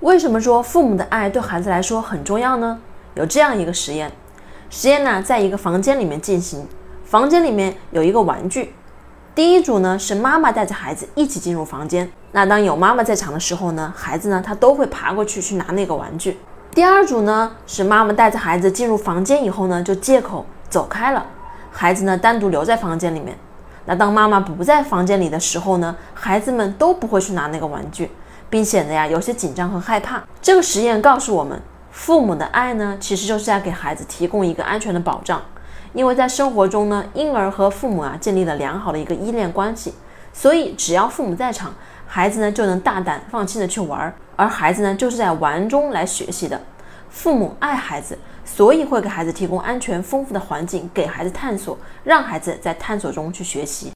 为什么说父母的爱对孩子来说很重要呢？有这样一个实验，实验呢在一个房间里面进行，房间里面有一个玩具。第一组呢是妈妈带着孩子一起进入房间，那当有妈妈在场的时候呢，孩子呢他都会爬过去去拿那个玩具。第二组呢是妈妈带着孩子进入房间以后呢，就借口走开了，孩子呢单独留在房间里面。那当妈妈不在房间里的时候呢，孩子们都不会去拿那个玩具，并显得呀有些紧张和害怕。这个实验告诉我们，父母的爱呢，其实就是要给孩子提供一个安全的保障。因为在生活中呢，婴儿和父母啊建立了良好的一个依恋关系，所以只要父母在场，孩子呢就能大胆放心的去玩，而孩子呢就是在玩中来学习的。父母爱孩子，所以会给孩子提供安全丰富的环境，给孩子探索，让孩子在探索中去学习。